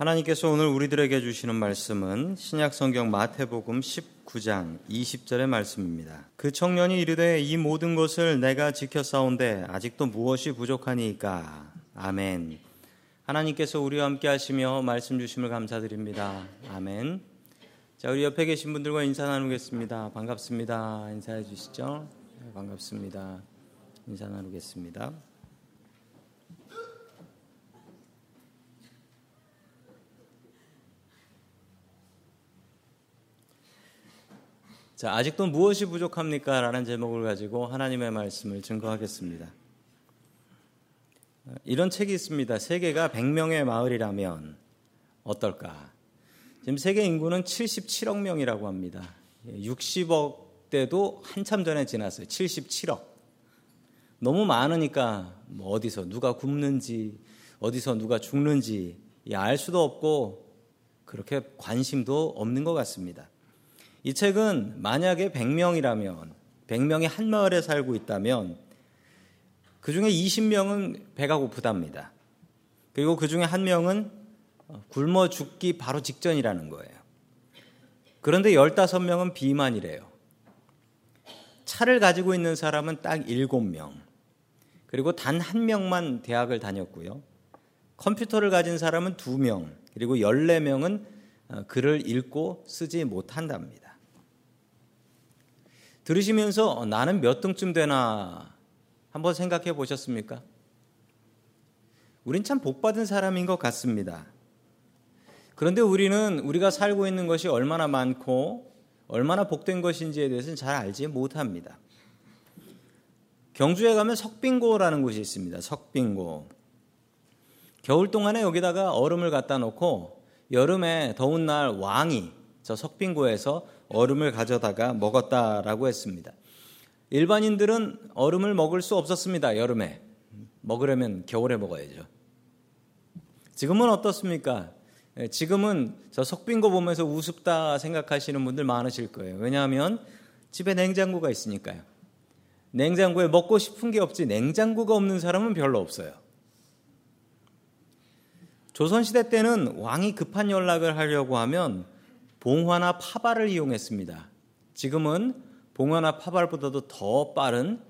하나님께서 오늘 우리들에게 주시는 말씀은 신약 성경 마태복음 19장 20절의 말씀입니다. 그 청년이 이르되 이 모든 것을 내가 지켰사온데 아직도 무엇이 부족하니까. 아멘. 하나님께서 우리와 함께 하시며 말씀 주심을 감사드립니다. 아멘. 자, 우리 옆에 계신 분들과 인사 나누겠습니다. 반갑습니다. 인사해 주시죠. 네, 반갑습니다. 인사 나누겠습니다. 자, 아직도 무엇이 부족합니까? 라는 제목을 가지고 하나님의 말씀을 증거하겠습니다. 이런 책이 있습니다. 세계가 100명의 마을이라면 어떨까? 지금 세계 인구는 77억 명이라고 합니다. 60억 대도 한참 전에 지났어요. 77억. 너무 많으니까 뭐 어디서 누가 굶는지, 어디서 누가 죽는지 알 수도 없고 그렇게 관심도 없는 것 같습니다. 이 책은 만약에 100명이라면 100명이 한 마을에 살고 있다면 그 중에 20명은 배가 고프답니다. 그리고 그 중에 한 명은 굶어 죽기 바로 직전이라는 거예요. 그런데 15명은 비만이래요. 차를 가지고 있는 사람은 딱 7명. 그리고 단 한 명만 대학을 다녔고요. 컴퓨터를 가진 사람은 2명. 그리고 14명은 글을 읽고 쓰지 못한답니다. 들으시면서 어, 나는 몇 등쯤 되나 한번 생각해 보셨습니까? 우린 참 복받은 사람인 것 같습니다. 그런데 우리는 우리가 살고 있는 것이 얼마나 많고 얼마나 복된 것인지에 대해서는 잘 알지 못합니다. 경주에 가면 석빙고라는 곳이 있습니다. 석빙고. 겨울 동안에 여기다가 얼음을 갖다 놓고 여름에 더운 날 왕이 저 석빙고에서 얼음을 가져다가 먹었다라고 했습니다. 일반인들은 얼음을 먹을 수 없었습니다. 여름에. 먹으려면 겨울에 먹어야죠. 지금은 어떻습니까? 예, 지금은 저 석빙고 보면서 우습다 생각하시는 분들 많으실 거예요. 왜냐하면 집에 냉장고가 있으니까요. 냉장고에 먹고 싶은 게 없지 냉장고가 없는 사람은 별로 없어요. 조선시대 때는 왕이 급한 연락을 하려고 하면 봉화나 파발을 이용했습니다. 지금은 봉화나 파발보다도 더 빠른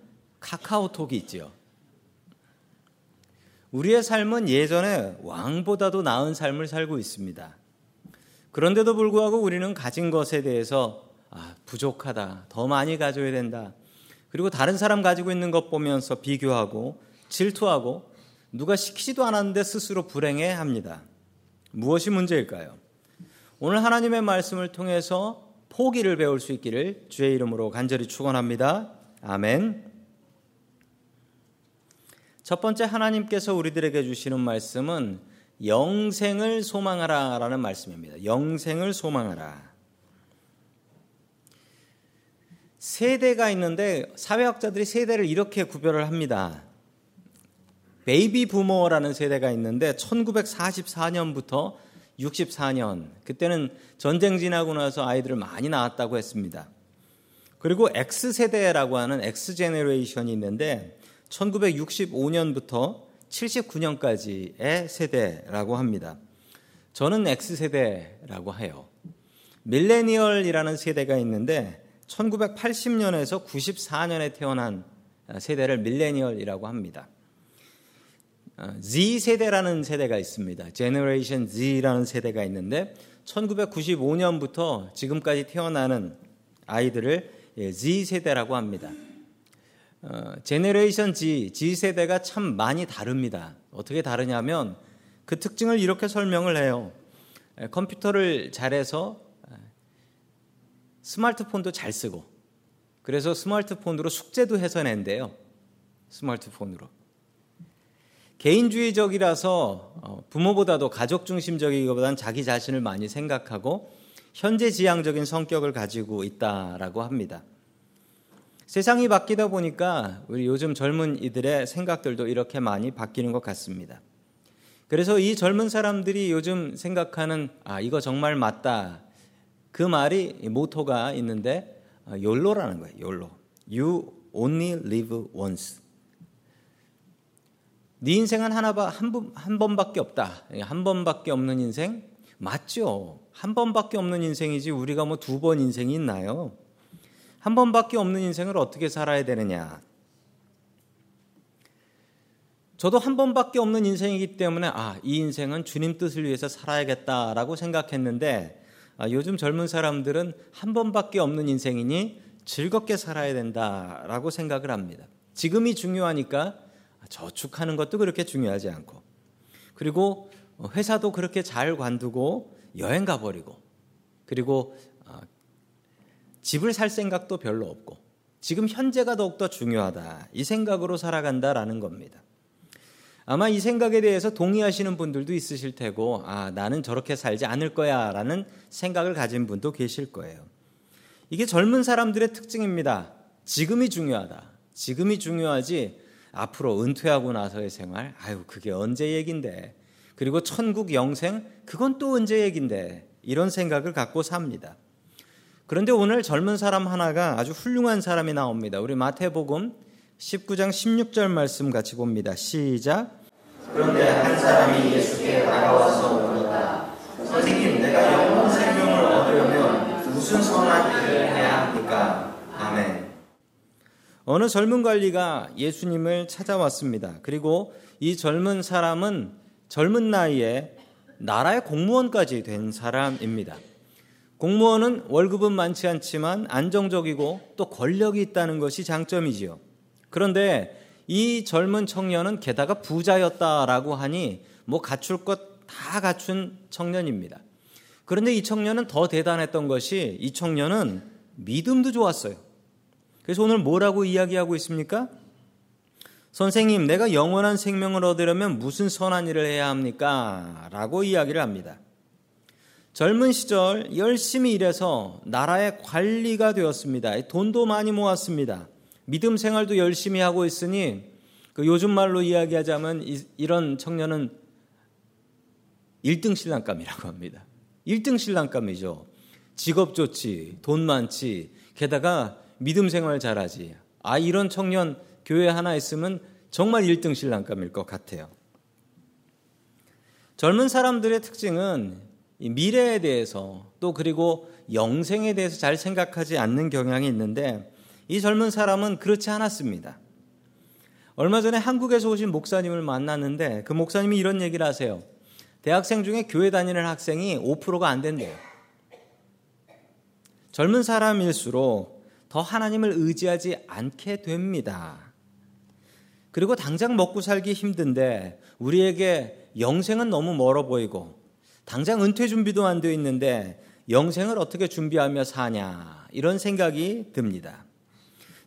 카카오톡이 있죠. 우리의 삶은 예전에 왕보다도 나은 삶을 살고 있습니다. 그런데도 불구하고 우리는 가진 것에 대해서 아, 부족하다, 더 많이 가져야 된다. 그리고 다른 사람 가지고 있는 것 보면서 비교하고 질투하고 누가 시키지도 않았는데 스스로 불행해 합니다. 무엇이 문제일까요? 오늘 하나님의 말씀을 통해서 포기를 배울 수 있기를 주의 이름으로 간절히 축원합니다. 아멘. 첫 번째 하나님께서 우리들에게 주시는 말씀은 영생을 소망하라라는 말씀입니다. 영생을 소망하라. 세대가 있는데 사회학자들이 세대를 이렇게 구별을 합니다. 베이비 부모라는 세대가 있는데 1944년부터 64년 그때는 전쟁 지나고 나서 아이들을 많이 낳았다고 했습니다. 그리고 X세대라고 하는 X제네레이션이 있는데 1965년부터 79년까지의 세대라고 합니다. 저는 X세대라고 해요. 밀레니얼이라는 세대가 있는데 1980년에서 94년에 태어난 세대를 밀레니얼이라고 합니다. Z 세대라는 세대가 있습니다. Generation Z라는 세대가 있는데 1995년부터 지금까지 태어나는 아이들을 예, Z 세대라고 합니다. Generation Z, Z 세대가 참 많이 다릅니다. 어떻게 다르냐면 그 특징을 이렇게 설명을 해요. 컴퓨터를 잘해서 스마트폰도 잘 쓰고 그래서 스마트폰으로 숙제도 해서 낸대요. 스마트폰으로. 개인주의적이라서 어, 부모보다도 가족 중심적이기보다는 자기 자신을 많이 생각하고 현재 지향적인 성격을 가지고 있다라고 합니다. 세상이 바뀌다 보니까 우리 요즘 젊은 이들의 생각들도 이렇게 많이 바뀌는 것 같습니다. 그래서 이 젊은 사람들이 요즘 생각하는 아 이거 정말 맞다 그 말이 모토가 있는데 욜로라는 어, 거예요. 욜로. You only live once. 네 인생은 하나 한, 번, 한 번밖에 없다. 한 번밖에 없는 인생 맞죠? 한 번밖에 없는 인생이지 우리가 뭐 두 번 인생이 있나요? 한 번밖에 없는 인생을 어떻게 살아야 되느냐? 저도 한 번밖에 없는 인생이기 때문에 아, 이 인생은 주님 뜻을 위해서 살아야겠다라고 생각했는데 아, 요즘 젊은 사람들은 한 번밖에 없는 인생이니 즐겁게 살아야 된다라고 생각을 합니다. 지금이 중요하니까 저축하는 것도 그렇게 중요하지 않고 그리고 회사도 그렇게 잘 관두고 여행 가버리고 그리고 어, 집을 살 생각도 별로 없고 지금 현재가 더욱더 중요하다 이 생각으로 살아간다라는 겁니다. 아마 이 생각에 대해서 동의하시는 분들도 있으실 테고 아 나는 저렇게 살지 않을 거야라는 생각을 가진 분도 계실 거예요. 이게 젊은 사람들의 특징입니다. 지금이 중요하다. 지금이 중요하지 앞으로 은퇴하고 나서의 생활, 아유, 그게 언제 얘긴데. 그리고 천국 영생, 그건 또 언제 얘긴데. 이런 생각을 갖고 삽니다. 그런데 오늘 젊은 사람 하나가 아주 훌륭한 사람이 나옵니다. 우리 마태복음 19장 16절 말씀 같이 봅니다. 시작. 그런데 한 사람이 예수께 다가와서 물었다. 선생님, 내가 영원 생명을 얻으려면 무슨 선한 일을 해야 합니까? 아멘. 어느 젊은 관리가 예수님을 찾아왔습니다. 그리고 이 젊은 사람은 젊은 나이에 나라의 공무원까지 된 사람입니다. 공무원은 월급은 많지 않지만 안정적이고 또 권력이 있다는 것이 장점이지요. 그런데 이 젊은 청년은 게다가 부자였다라고 하니 뭐 갖출 것 다 갖춘 청년입니다. 그런데 이 청년은 더 대단했던 것이 이 청년은 믿음도 좋았어요. 그래서 오늘 뭐라고 이야기하고 있습니까? 선생님, 내가 영원한 생명을 얻으려면 무슨 선한 일을 해야 합니까? 라고 이야기를 합니다. 젊은 시절 열심히 일해서 나라의 관리가 되었습니다. 돈도 많이 모았습니다. 믿음 생활도 열심히 하고 있으니 그 요즘 말로 이야기하자면 이, 런 청년은 1등 신랑감이라고 합니다. 1등 신랑감이죠. 직업 좋지, 돈 많지, 게다가 믿음 생활 잘하지. 아, 이런 청년 교회 하나 있으면 정말 1등 신랑감일 것 같아요. 젊은 사람들의 특징은 미래에 대해서 또 그리고 영생에 대해서 잘 생각하지 않는 경향이 있는데 이 젊은 사람은 그렇지 않았습니다. 얼마 전에 한국에서 오신 목사님을 만났는데 그 목사님이 이런 얘기를 하세요. 대학생 중에 교회 다니는 학생이 5%가 안 된대요. 젊은 사람일수록 더 하나님을 의지하지 않게 됩니다. 그리고 당장 먹고 살기 힘든데 우리에게 영생은 너무 멀어 보이고 당장 은퇴 준비도 안 되어 있는데 영생을 어떻게 준비하며 사냐 이런 생각이 듭니다.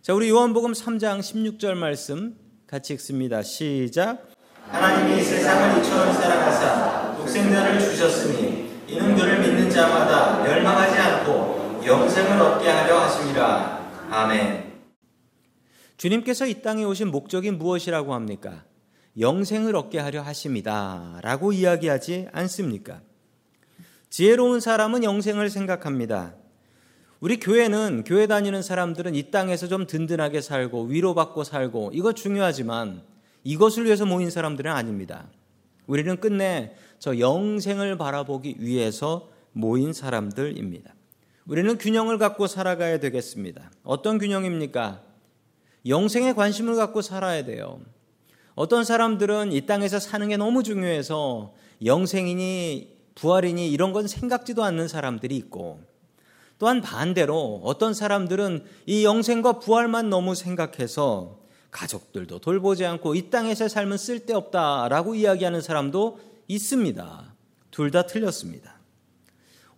자, 우리 요한복음 3장 16절 말씀 같이 읽습니다. 시작. 하나님이 세상을 이처럼 사랑하사 독생자를 주셨으니 이는 그를 믿는 자마다 멸망하지 않고 영생을 얻게 하려 하심이라. 아멘. 주님께서 이 땅에 오신 목적이 무엇이라고 합니까? 영생을 얻게 하려 하심이다. 라고 이야기하지 않습니까? 지혜로운 사람은 영생을 생각합니다. 우리 교회는, 교회 다니는 사람들은 이 땅에서 좀 든든하게 살고 위로받고 살고 이거 중요하지만 이것을 위해서 모인 사람들은 아닙니다. 우리는 끝내 저 영생을 바라보기 위해서 모인 사람들입니다. 우리는 균형을 갖고 살아가야 되겠습니다. 어떤 균형입니까? 영생에 관심을 갖고 살아야 돼요. 어떤 사람들은 이 땅에서 사는 게 너무 중요해서 영생이니 부활이니 이런 건 생각지도 않는 사람들이 있고 또한 반대로 어떤 사람들은 이 영생과 부활만 너무 생각해서 가족들도 돌보지 않고 이 땅에서 삶은 쓸데없다라고 이야기하는 사람도 있습니다. 둘 다 틀렸습니다.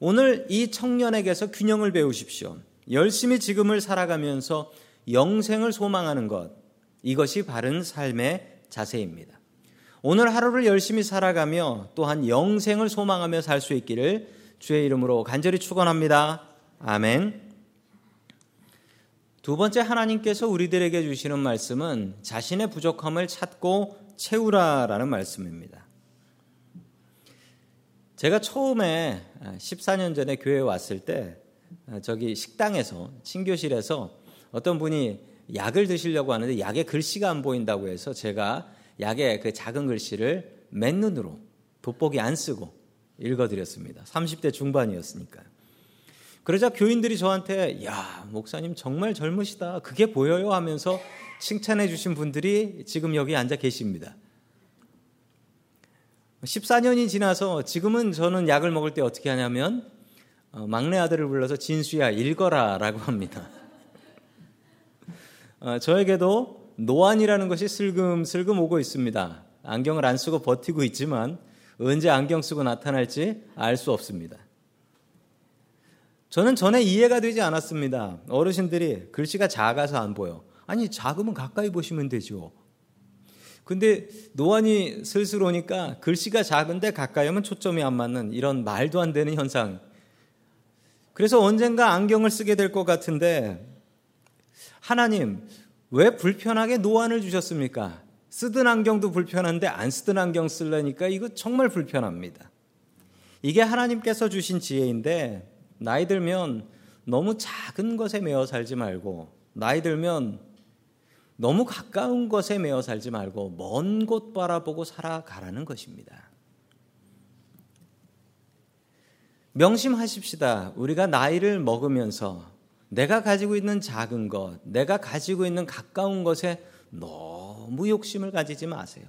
오늘 이 청년에게서 균형을 배우십시오. 열심히 지금을 살아가면서 영생을 소망하는 것. 이것이 바른 삶의 자세입니다. 오늘 하루를 열심히 살아가며 또한 영생을 소망하며 살 수 있기를 주의 이름으로 간절히 축원합니다. 아멘. 두 번째 하나님께서 우리들에게 주시는 말씀은 자신의 부족함을 찾고 채우라라는 말씀입니다. 제가 처음에 14년 아, 전에 교회에 왔을 때 아, 저기 식당에서 친교실에서 어떤 분이 약을 드시려고 하는데 약에 글씨가 안 보인다고 해서 제가 약의 그 작은 글씨를 맨눈으로 돋보기 안 쓰고 읽어드렸습니다. 30대 중반이었으니까. 그러자 교인들이 저한테 야 목사님 정말 젊으시다 그게 보여요 하면서 칭찬해 주신 분들이 지금 여기 앉아 계십니다. 14년이 지나서 지금은 저는 약을 먹을 때 어떻게 하냐면 어, 막내 아들을 불러서 진수야 읽어라라고 합니다. 어, 저에게도 노안이라는 것이 슬금슬금 오고 있습니다. 안경을 안 쓰고 버티고 있지만 언제 안경 쓰고 나타날지 알 수 없습니다. 저는 전에 이해가 되지 않았습니다. 어르신들이 글씨가 작아서 안 보여. 아니, 작으면 가까이 보시면 되죠. 근데 노안이 슬슬 오니까 글씨가 작은데 가까이 하면 초점이 안 맞는 이런 말도 안 되는 현상. 그래서 언젠가 안경을 쓰게 될 것 같은데 하나님 왜 불편하게 노안을 주셨습니까? 쓰던 안경도 불편한데 안 쓰던 안경 쓰려니까 이거 정말 불편합니다. 이게 하나님께서 주신 지혜인데 나이 들면 너무 작은 것에 매어 살지 말고 나이 들면 너무 가까운 것에 매어 살지 말고 먼 곳 바라보고 살아가라는 것입니다. 명심하십시다. 우리가 나이를 먹으면서 내가 가지고 있는 작은 것, 내가 가지고 있는 가까운 것에 너무 욕심을 가지지 마세요.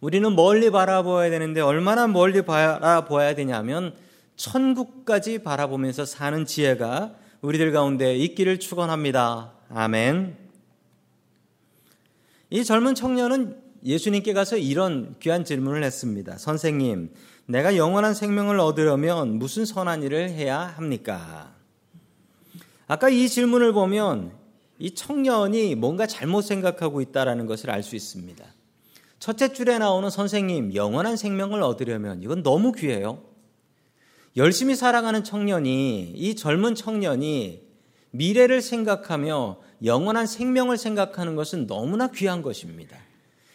우리는 멀리 바라보아야 되는데 얼마나 멀리 바라보아야 되냐면 천국까지 바라보면서 사는 지혜가 우리들 가운데 있기를 축원합니다. 아멘. 이 젊은 청년은 예수님께 가서 이런 귀한 질문을 했습니다. 선생님, 내가 영원한 생명을 얻으려면 무슨 선한 일을 해야 합니까? 아까 이 질문을 보면 이 청년이 뭔가 잘못 생각하고 있다라는 것을 알 수 있습니다. 첫째 줄에 나오는 선생님, 영원한 생명을 얻으려면 이건 너무 귀해요. 열심히 살아가는 청년이, 이 젊은 청년이 미래를 생각하며 영원한 생명을 생각하는 것은 너무나 귀한 것입니다.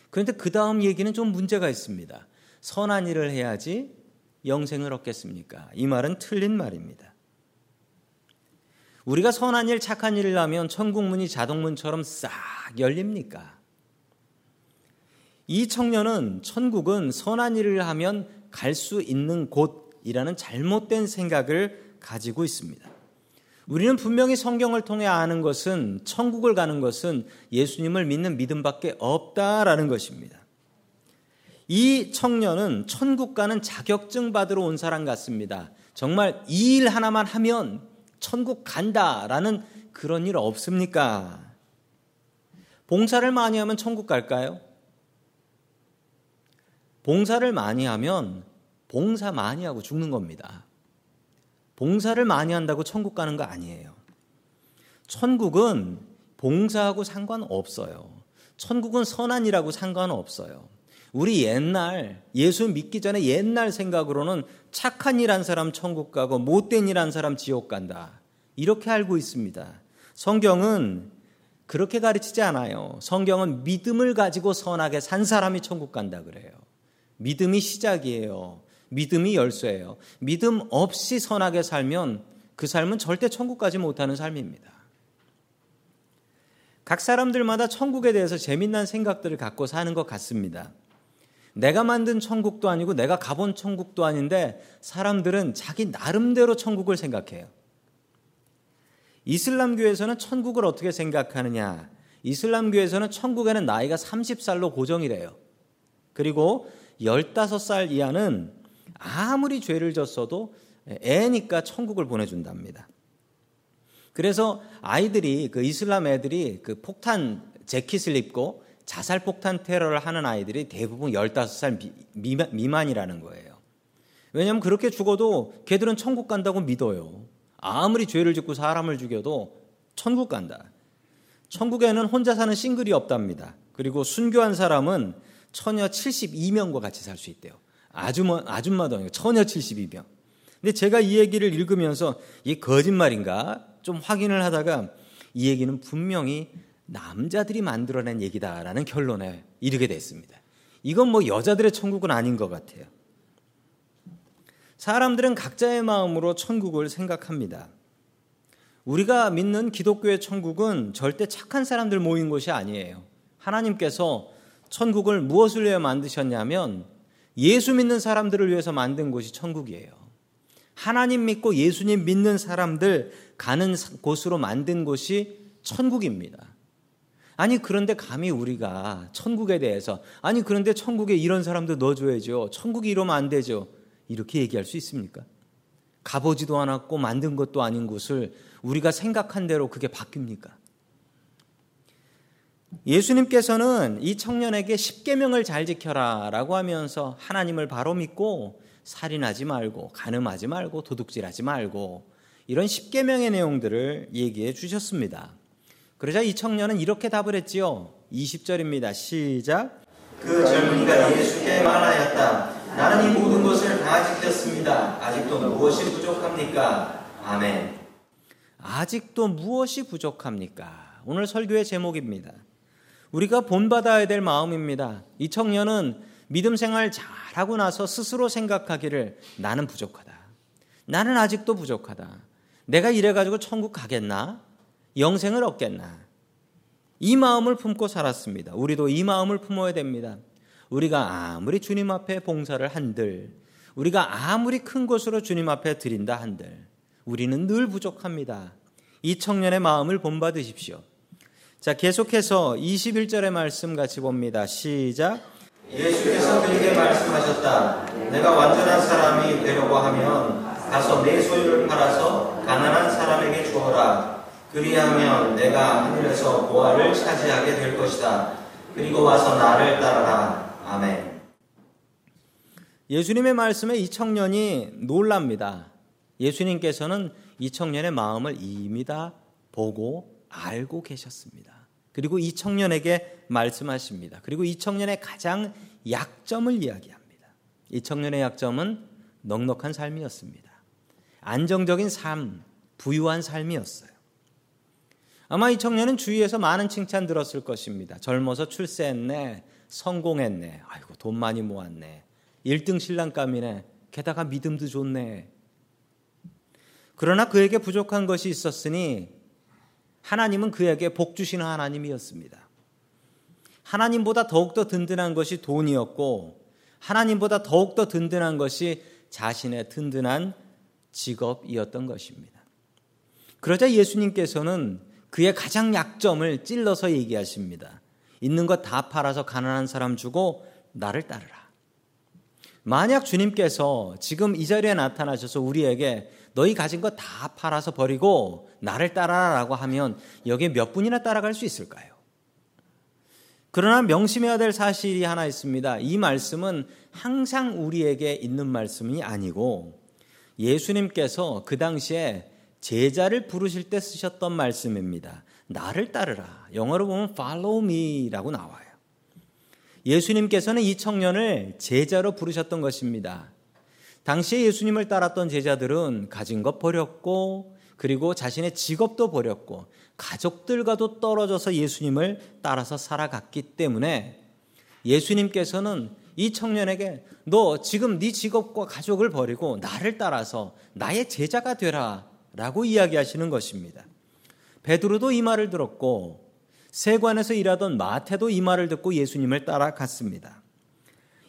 그런데 그 다음 얘기는 좀 문제가 있습니다. 선한 일을 해야지 영생을 얻겠습니까? 이 말은 틀린 말입니다. 우리가 선한 일, 착한 일을 하면 천국문이 자동문처럼 싹 열립니까? 이 청년은 천국은 선한 일을 하면 갈 수 있는 곳이라는 잘못된 생각을 가지고 있습니다. 우리는 분명히 성경을 통해 아는 것은 천국을 가는 것은 예수님을 믿는 믿음밖에 없다라는 것입니다. 이 청년은 천국 가는 자격증 받으러 온 사람 같습니다. 정말 이 일 하나만 하면 천국 간다라는 그런 일 없습니까? 봉사를 많이 하면 천국 갈까요? 봉사를 많이 하면 봉사 많이 하고 죽는 겁니다. 봉사를 많이 한다고 천국 가는 거 아니에요. 천국은 봉사하고 상관없어요. 천국은 선한이라고 상관없어요. 우리 옛날 예수 믿기 전에 옛날 생각으로는 착한 일 한 사람 천국 가고 못된 일 한 사람 지옥 간다. 이렇게 알고 있습니다. 성경은 그렇게 가르치지 않아요. 성경은 믿음을 가지고 선하게 산 사람이 천국 간다 그래요. 믿음이 시작이에요. 믿음이 열쇠예요. 믿음 없이 선하게 살면 그 삶은 절대 천국 가지 못하는 삶입니다. 각 사람들마다 천국에 대해서 재미난 생각들을 갖고 사는 것 같습니다. 내가 만든 천국도 아니고 내가 가본 천국도 아닌데 사람들은 자기 나름대로 천국을 생각해요. 이슬람교에서는 천국을 어떻게 생각하느냐? 이슬람교에서는 천국에는 나이가 30살로 고정이래요. 그리고 15살 이하는 아무리 죄를 졌어도 애니까 천국을 보내준답니다. 그래서 아이들이 그 이슬람 애들이 그 폭탄 재킷을 입고 자살 폭탄 테러를 하는 아이들이 대부분 15살 미만이라는 거예요. 왜냐하면 그렇게 죽어도 걔들은 천국 간다고 믿어요. 아무리 죄를 짓고 사람을 죽여도 천국 간다. 천국에는 혼자 사는 싱글이 없답니다. 그리고 순교한 사람은 처녀 72명과 같이 살 수 있대요. 아주머, 아줌마도 아니고 처녀 72명. 근데 제가 이 얘기를 읽으면서 이게 거짓말인가 좀 확인을 하다가 이 얘기는 분명히 남자들이 만들어낸 얘기다라는 결론에 이르게 됐습니다. 이건 뭐 여자들의 천국은 아닌 것 같아요. 사람들은 각자의 마음으로 천국을 생각합니다. 우리가 믿는 기독교의 천국은 절대 착한 사람들 모인 곳이 아니에요. 하나님께서 천국을 무엇을 위해 만드셨냐면 예수 믿는 사람들을 위해서 만든 곳이 천국이에요. 하나님 믿고 예수님 믿는 사람들 가는 곳으로 만든 곳이 천국입니다. 아니 그런데 감히 우리가 천국에 대해서 아니 그런데 천국에 이런 사람도 넣어줘야죠. 천국이 이러면 안 되죠. 이렇게 얘기할 수 있습니까? 가보지도 않았고 만든 것도 아닌 곳을 우리가 생각한 대로 그게 바뀝니까? 예수님께서는 이 청년에게 십계명을 잘 지켜라라고 하면서 하나님을 바로 믿고 살인하지 말고 간음하지 말고 도둑질하지 말고 이런 십계명의 내용들을 얘기해 주셨습니다. 그러자 이 청년은 이렇게 답을 했지요. 20절입니다. 시작. 그 젊은이가 예수께 말하였다. 나는 이 모든 것을 다 지켰습니다. 아직도 무엇이 부족합니까? 아멘. 아직도 무엇이 부족합니까? 오늘 설교의 제목입니다. 우리가 본받아야 될 마음입니다. 이 청년은 믿음 생활 잘하고 나서 스스로 생각하기를 나는 부족하다. 나는 아직도 부족하다. 내가 이래가지고 천국 가겠나? 영생을 얻겠나? 이 마음을 품고 살았습니다. 우리도 이 마음을 품어야 됩니다. 우리가 아무리 주님 앞에 봉사를 한들, 우리가 아무리 큰 것으로 주님 앞에 드린다 한들, 우리는 늘 부족합니다. 이 청년의 마음을 본받으십시오. 자, 계속해서 21절의 말씀 같이 봅니다. 시작. 예수께서 그에게 말씀하셨다. 내가 완전한 사람이 되려고 하면 가서 내 소유를 팔아서 가난한 사람에게 주어라. 그리하면 내가 하늘에서 보화를 차지하게 될 것이다. 그리고 와서 나를 따라라. 아멘. 예수님의 말씀에 이 청년이 놀랍니다. 예수님께서는 이 청년의 마음을 이미 다 보고 알고 계셨습니다. 그리고 이 청년에게 말씀하십니다. 그리고 이 청년의 가장 약점을 이야기합니다. 이 청년의 약점은 넉넉한 삶이었습니다. 안정적인 삶, 부유한 삶이었어요. 아마 이 청년은 주위에서 많은 칭찬 들었을 것입니다. 젊어서 출세했네, 성공했네, 아이고 돈 많이 모았네, 1등 신랑감이네, 게다가 믿음도 좋네. 그러나 그에게 부족한 것이 있었으니 하나님은 그에게 복 주시는 하나님이었습니다. 하나님보다 더욱더 든든한 것이 돈이었고 하나님보다 더욱더 든든한 것이 자신의 든든한 직업이었던 것입니다. 그러자 예수님께서는 그의 가장 약점을 찔러서 얘기하십니다. 있는 것 다 팔아서 가난한 사람 주고 나를 따르라. 만약 주님께서 지금 이 자리에 나타나셔서 우리에게 너희 가진 거 다 팔아서 버리고 나를 따라라고 하면 여기에 몇 분이나 따라갈 수 있을까요? 그러나 명심해야 될 사실이 하나 있습니다. 이 말씀은 항상 우리에게 있는 말씀이 아니고 예수님께서 그 당시에 제자를 부르실 때 쓰셨던 말씀입니다. 나를 따르라. 영어로 보면 follow me라고 나와요. 예수님께서는 이 청년을 제자로 부르셨던 것입니다. 당시에 예수님을 따랐던 제자들은 가진 것 버렸고 그리고 자신의 직업도 버렸고 가족들과도 떨어져서 예수님을 따라서 살아갔기 때문에 예수님께서는 이 청년에게 너 지금 네 직업과 가족을 버리고 나를 따라서 나의 제자가 되라라고 이야기하시는 것입니다. 베드로도 이 말을 들었고 세관에서 일하던 마태도 이 말을 듣고 예수님을 따라갔습니다.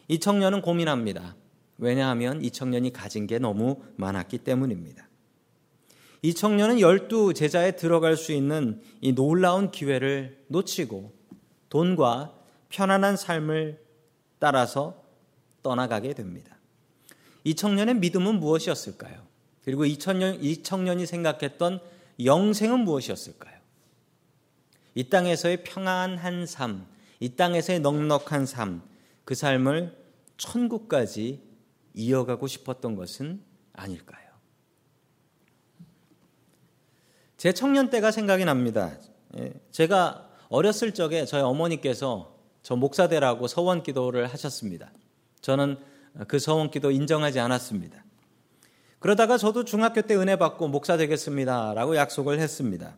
이 청년은 고민합니다. 왜냐하면 이 청년이 가진 게 너무 많았기 때문입니다. 이 청년은 열두 제자에 들어갈 수 있는 이 놀라운 기회를 놓치고 돈과 편안한 삶을 따라서 떠나가게 됩니다. 이 청년의 믿음은 무엇이었을까요? 그리고 이 청년, 이 청년이 생각했던 영생은 무엇이었을까요? 이 땅에서의 평안한 삶, 이 땅에서의 넉넉한 삶, 그 삶을 천국까지 이어가고 싶었던 것은 아닐까요? 제 청년 때가 생각이 납니다. 예, 제가 어렸을 적에 저희 어머니께서 저 목사대라고 서원 기도를 하셨습니다. 저는 그 서원 기도 인정하지 않았습니다. 그러다가 저도 중학교 때 은혜 받고 목사 되겠습니다 라고 약속을 했습니다.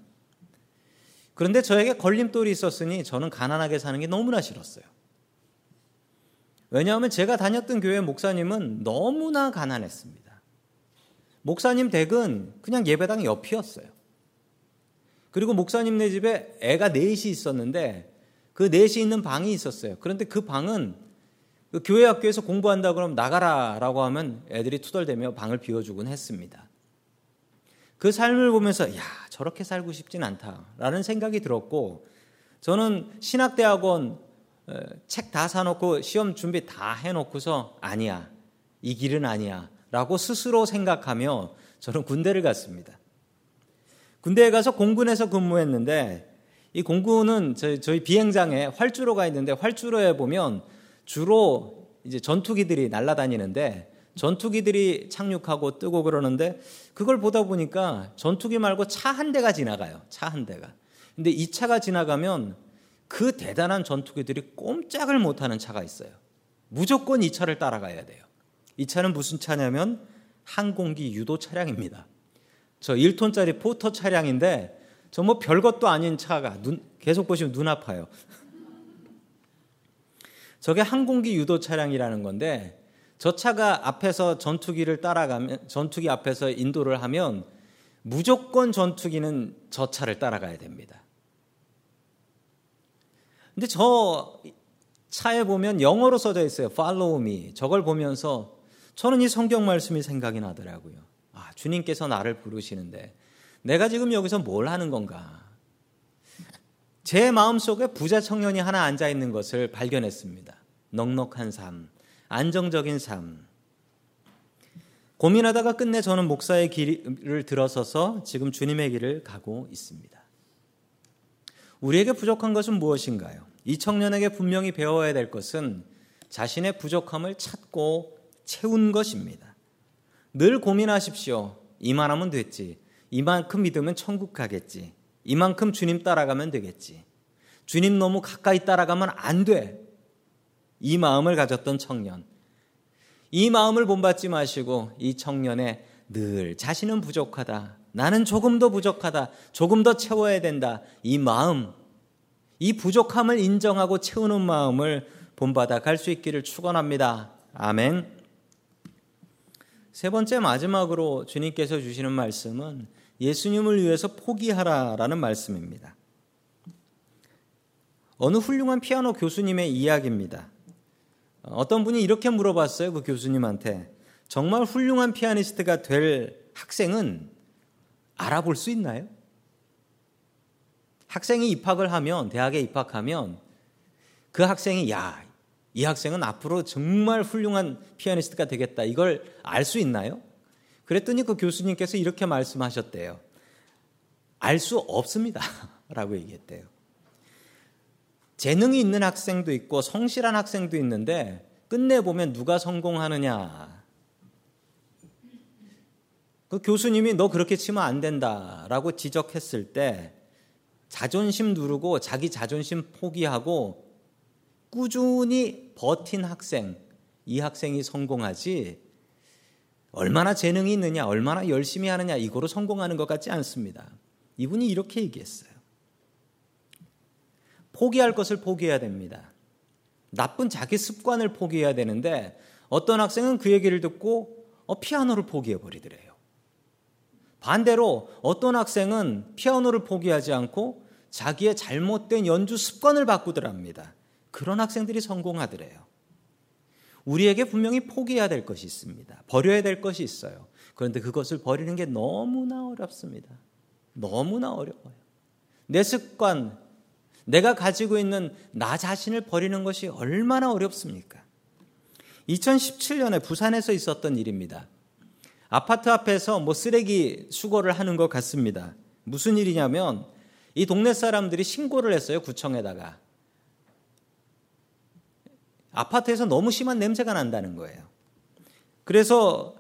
그런데 저에게 걸림돌이 있었으니 저는 가난하게 사는 게 너무나 싫었어요. 왜냐하면 제가 다녔던 교회 목사님은 너무나 가난했습니다. 목사님 댁은 그냥 예배당 옆이었어요. 그리고 목사님네 집에 애가 넷이 있었는데 그 넷이 있는 방이 있었어요. 그런데 그 방은 그 교회 학교에서 공부한다 그러면 나가라라고 하면 애들이 투덜대며 방을 비워주곤 했습니다. 그 삶을 보면서 야 저렇게 살고 싶진 않다라는 생각이 들었고 저는 신학대학원 책 다 사놓고 시험 준비 다 해놓고서 아니야 이 길은 아니야라고 스스로 생각하며 저는 군대를 갔습니다. 군대에 가서 공군에서 근무했는데 이 공군은 저희, 저희 비행장에 활주로가 있는데 활주로에 보면 주로 이제 전투기들이 날아다니는데 전투기들이 착륙하고 뜨고 그러는데 그걸 보다 보니까 전투기 말고 차 한 대가 지나가요. 차 한 대가. 근데 이 차가 지나가면 그 대단한 전투기들이 꼼짝을 못하는 차가 있어요. 무조건 이 차를 따라가야 돼요. 이 차는 무슨 차냐면 항공기 유도 차량입니다. 저 1톤짜리 포터 차량인데 저 뭐 별것도 아닌 차가 눈, 계속 보시면 눈 아파요. 저게 항공기 유도 차량이라는 건데 저 차가 앞에서 전투기를 따라가면 전투기 앞에서 인도를 하면 무조건 전투기는 저 차를 따라가야 됩니다. 근데 저 차에 보면 영어로 써져 있어요. Follow me. 저걸 보면서 저는 이 성경 말씀이 생각이 나더라고요. 아, 주님께서 나를 부르시는데 내가 지금 여기서 뭘 하는 건가? 제 마음속에 부자 청년이 하나 앉아 있는 것을 발견했습니다. 넉넉한 삶, 안정적인 삶. 고민하다가 끝내 저는 목사의 길을 들어서서 지금 주님의 길을 가고 있습니다. 우리에게 부족한 것은 무엇인가요? 이 청년에게 분명히 배워야 될 것은 자신의 부족함을 찾고 채운 것입니다. 늘 고민하십시오. 이만하면 됐지. 이만큼 믿으면 천국 가겠지. 이만큼 주님 따라가면 되겠지. 주님 너무 가까이 따라가면 안 돼. 이 마음을 가졌던 청년. 이 마음을 본받지 마시고 이 청년의 늘 자신은 부족하다. 나는 조금 더 부족하다. 조금 더 채워야 된다. 이 마음, 이 부족함을 인정하고 채우는 마음을 본받아 갈 수 있기를 축원합니다. 아멘. 세 번째 마지막으로 주님께서 주시는 말씀은 예수님을 위해서 포기하라라는 말씀입니다. 어느 훌륭한 피아노 교수님의 이야기입니다. 어떤 분이 이렇게 물어봤어요. 그 교수님한테. 정말 훌륭한 피아니스트가 될 학생은 알아볼 수 있나요? 학생이 입학을 하면, 대학에 입학하면 그 학생이 야, 이 학생은 앞으로 정말 훌륭한 피아니스트가 되겠다. 이걸 알 수 있나요? 그랬더니 그 교수님께서 이렇게 말씀하셨대요. 알 수 없습니다. 라고 얘기했대요. 재능이 있는 학생도 있고 성실한 학생도 있는데 끝내 보면 누가 성공하느냐. 그 교수님이 너 그렇게 치면 안 된다라고 지적했을 때 자존심 누르고 자기 자존심 포기하고 꾸준히 버틴 학생, 이 학생이 성공하지 얼마나 재능이 있느냐, 얼마나 열심히 하느냐 이거로 성공하는 것 같지 않습니다. 이분이 이렇게 얘기했어요. 포기할 것을 포기해야 됩니다. 나쁜 자기 습관을 포기해야 되는데 어떤 학생은 그 얘기를 듣고 어, 피아노를 포기해 버리더래요. 반대로 어떤 학생은 피아노를 포기하지 않고 자기의 잘못된 연주 습관을 바꾸더랍니다. 그런 학생들이 성공하더래요. 우리에게 분명히 포기해야 될 것이 있습니다. 버려야 될 것이 있어요. 그런데 그것을 버리는 게 너무나 어렵습니다. 너무나 어려워요. 내 습관, 내가 가지고 있는 나 자신을 버리는 것이 얼마나 어렵습니까? 2017년에 부산에서 있었던 일입니다. 아파트 앞에서 뭐 쓰레기 수거를 하는 것 같습니다. 무슨 일이냐면 이 동네 사람들이 신고를 했어요, 구청에다가. 아파트에서 너무 심한 냄새가 난다는 거예요. 그래서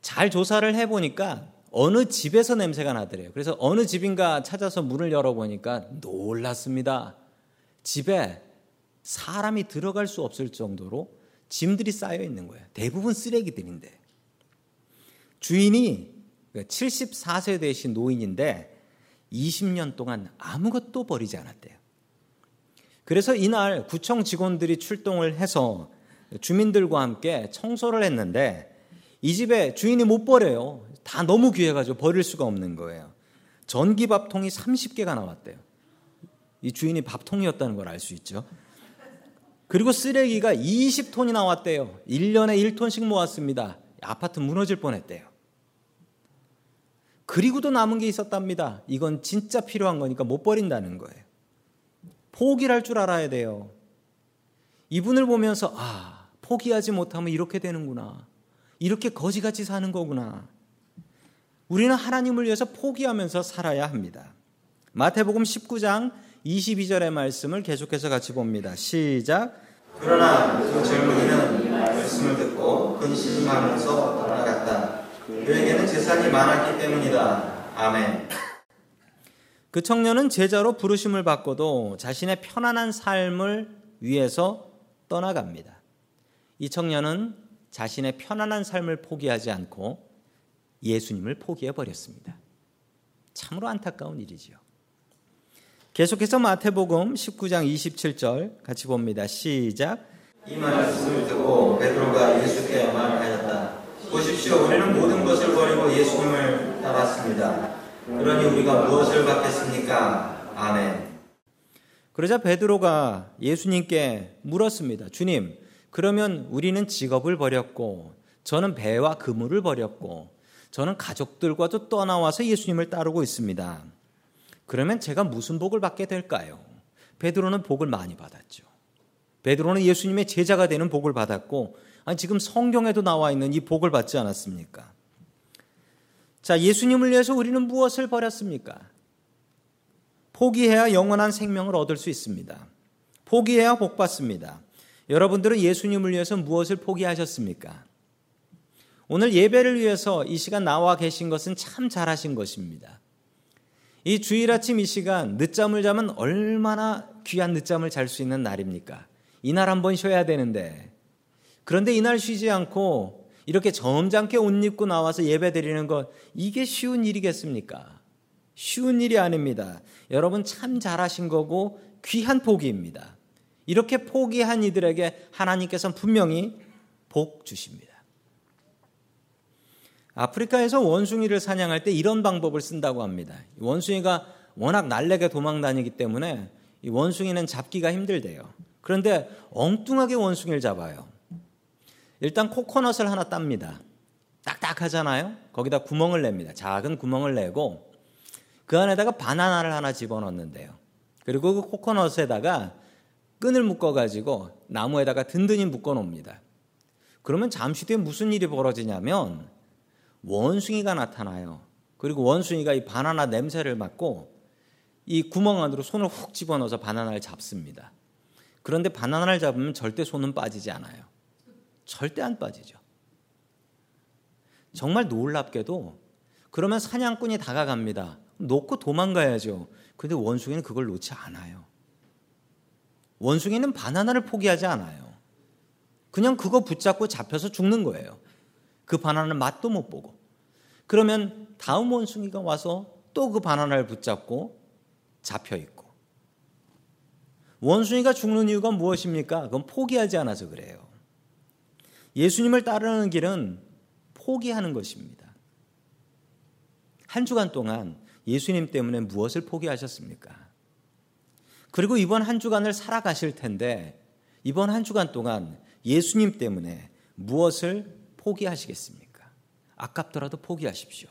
잘 조사를 해보니까 어느 집에서 냄새가 나더래요. 그래서 어느 집인가 찾아서 문을 열어보니까 놀랐습니다. 집에 사람이 들어갈 수 없을 정도로 짐들이 쌓여 있는 거예요. 대부분 쓰레기들인데. 주인이 74세 되신 노인인데 20년 동안 아무것도 버리지 않았대요. 그래서 이날 구청 직원들이 출동을 해서 주민들과 함께 청소를 했는데 이 집에 주인이 못 버려요. 다 너무 귀해가지고 버릴 수가 없는 거예요. 전기밥통이 30개가 나왔대요. 이 주인이 밥통이었다는 걸 알 수 있죠. 그리고 쓰레기가 20톤이 나왔대요. 1년에 1톤씩 모았습니다. 아파트 무너질 뻔했대요. 그리고도 남은 게 있었답니다. 이건 진짜 필요한 거니까 못 버린다는 거예요. 포기를 할줄 알아야 돼요. 이분을 보면서 아, 포기하지 못하면 이렇게 되는구나. 이렇게 거지같이 사는 거구나. 우리는 하나님을 위해서 포기하면서 살아야 합니다. 마태복음 19장 22절의 말씀을 계속해서 같이 봅니다. 시작. 그러나 그 젊은이는 말씀을 듣고 근심하면서 떠나갔다. 그에게 는 재산이 많았기 때문이다. 아멘. 그 청년은 제자로 부르심을 받고도 자신의 편안한 삶을 위해서 떠나갑니다. 이 청년은 자신의 편안한 삶을 포기하지 않고 예수님을 포기해 버렸습니다. 참으로 안타까운 일이지요. 계속해서 마태복음 19장 27절 같이 봅니다. 시작. 이 말씀을 듣고 베드로가 예수께 말하였다. 보십시오, 우리는 모든 것을 버리고 예수님을 따랐습니다. 그러니 우리가 무엇을 받겠습니까? 아멘. 그러자 베드로가 예수님께 물었습니다. 주님, 그러면 우리는 직업을 버렸고, 저는 배와 그물을 버렸고, 저는 가족들과도 떠나와서 예수님을 따르고 있습니다. 그러면 제가 무슨 복을 받게 될까요? 베드로는 복을 많이 받았죠. 베드로는 예수님의 제자가 되는 복을 받았고, 아니, 지금 성경에도 나와 있는 이 복을 받지 않았습니까? 자, 예수님을 위해서 우리는 무엇을 버렸습니까? 포기해야 영원한 생명을 얻을 수 있습니다. 포기해야 복 받습니다. 여러분들은 예수님을 위해서 무엇을 포기하셨습니까? 오늘 예배를 위해서 이 시간 나와 계신 것은 참 잘하신 것입니다. 이 주일 아침 이 시간 늦잠을 자면 얼마나 귀한 늦잠을 잘 수 있는 날입니까? 이 날 한번 쉬어야 되는데. 그런데 이날 쉬지 않고 이렇게 점잖게 옷 입고 나와서 예배 드리는 것, 이게 쉬운 일이겠습니까? 쉬운 일이 아닙니다. 여러분 참 잘하신 거고 귀한 포기입니다. 이렇게 포기한 이들에게 하나님께서는 분명히 복 주십니다. 아프리카에서 원숭이를 사냥할 때 이런 방법을 쓴다고 합니다. 원숭이가 워낙 날래게 도망 다니기 때문에 원숭이는 잡기가 힘들대요. 그런데 엉뚱하게 원숭이를 잡아요. 일단 코코넛을 하나 땁니다. 딱딱하잖아요? 거기다 구멍을 냅니다. 작은 구멍을 내고 그 안에다가 바나나를 하나 집어넣는데요. 그리고 그 코코넛에다가 끈을 묶어가지고 나무에다가 든든히 묶어 놓습니다. 그러면 잠시 뒤에 무슨 일이 벌어지냐면 원숭이가 나타나요. 그리고 원숭이가 이 바나나 냄새를 맡고 이 구멍 안으로 손을 훅 집어넣어서 바나나를 잡습니다. 그런데 바나나를 잡으면 절대 손은 빠지지 않아요. 절대 안 빠지죠. 정말 놀랍게도 그러면 사냥꾼이 다가갑니다. 놓고 도망가야죠. 근데 원숭이는 그걸 놓지 않아요. 원숭이는 바나나를 포기하지 않아요. 그냥 그거 붙잡고 잡혀서 죽는 거예요. 그 바나나는 맛도 못 보고. 그러면 다음 원숭이가 와서 또 그 바나나를 붙잡고 잡혀 있고. 원숭이가 죽는 이유가 무엇입니까? 그건 포기하지 않아서 그래요. 예수님을 따르는 길은 포기하는 것입니다. 한 주간 동안 예수님 때문에 무엇을 포기하셨습니까? 그리고 이번 한 주간을 살아가실 텐데 이번 한 주간 동안 예수님 때문에 무엇을 포기하시겠습니까? 아깝더라도 포기하십시오.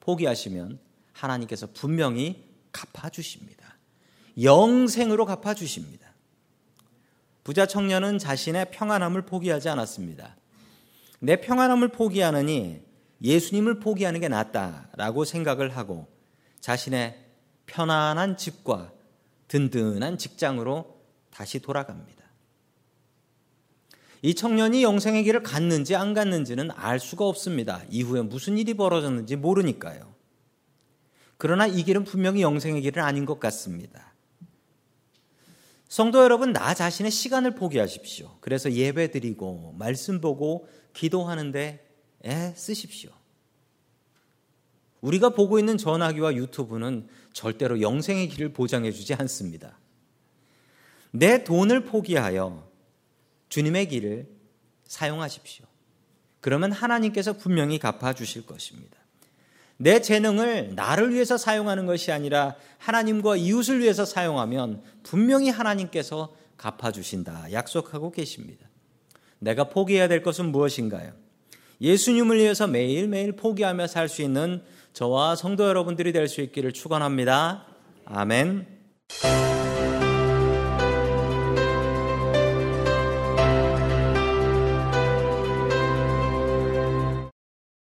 포기하시면 하나님께서 분명히 갚아주십니다. 영생으로 갚아주십니다. 부자 청년은 자신의 평안함을 포기하지 않았습니다. 내 평안함을 포기하느니 예수님을 포기하는 게 낫다라고 생각을 하고 자신의 편안한 집과 든든한 직장으로 다시 돌아갑니다. 이 청년이 영생의 길을 갔는지 안 갔는지는 알 수가 없습니다. 이후에 무슨 일이 벌어졌는지 모르니까요. 그러나 이 길은 분명히 영생의 길은 아닌 것 같습니다. 성도 여러분, 나 자신의 시간을 포기하십시오. 그래서 예배 드리고, 말씀 보고, 기도하는데 애 쓰십시오. 우리가 보고 있는 전화기와 유튜브는 절대로 영생의 길을 보장해 주지 않습니다. 내 돈을 포기하여 주님의 길을 사용하십시오. 그러면 하나님께서 분명히 갚아 주실 것입니다. 내 재능을 나를 위해서 사용하는 것이 아니라 하나님과 이웃을 위해서 사용하면 분명히 하나님께서 갚아주신다. 약속하고 계십니다. 내가 포기해야 될 것은 무엇인가요? 예수님을 위해서 매일매일 포기하며 살 수 있는 저와 성도 여러분들이 될 수 있기를 축원합니다. 아멘.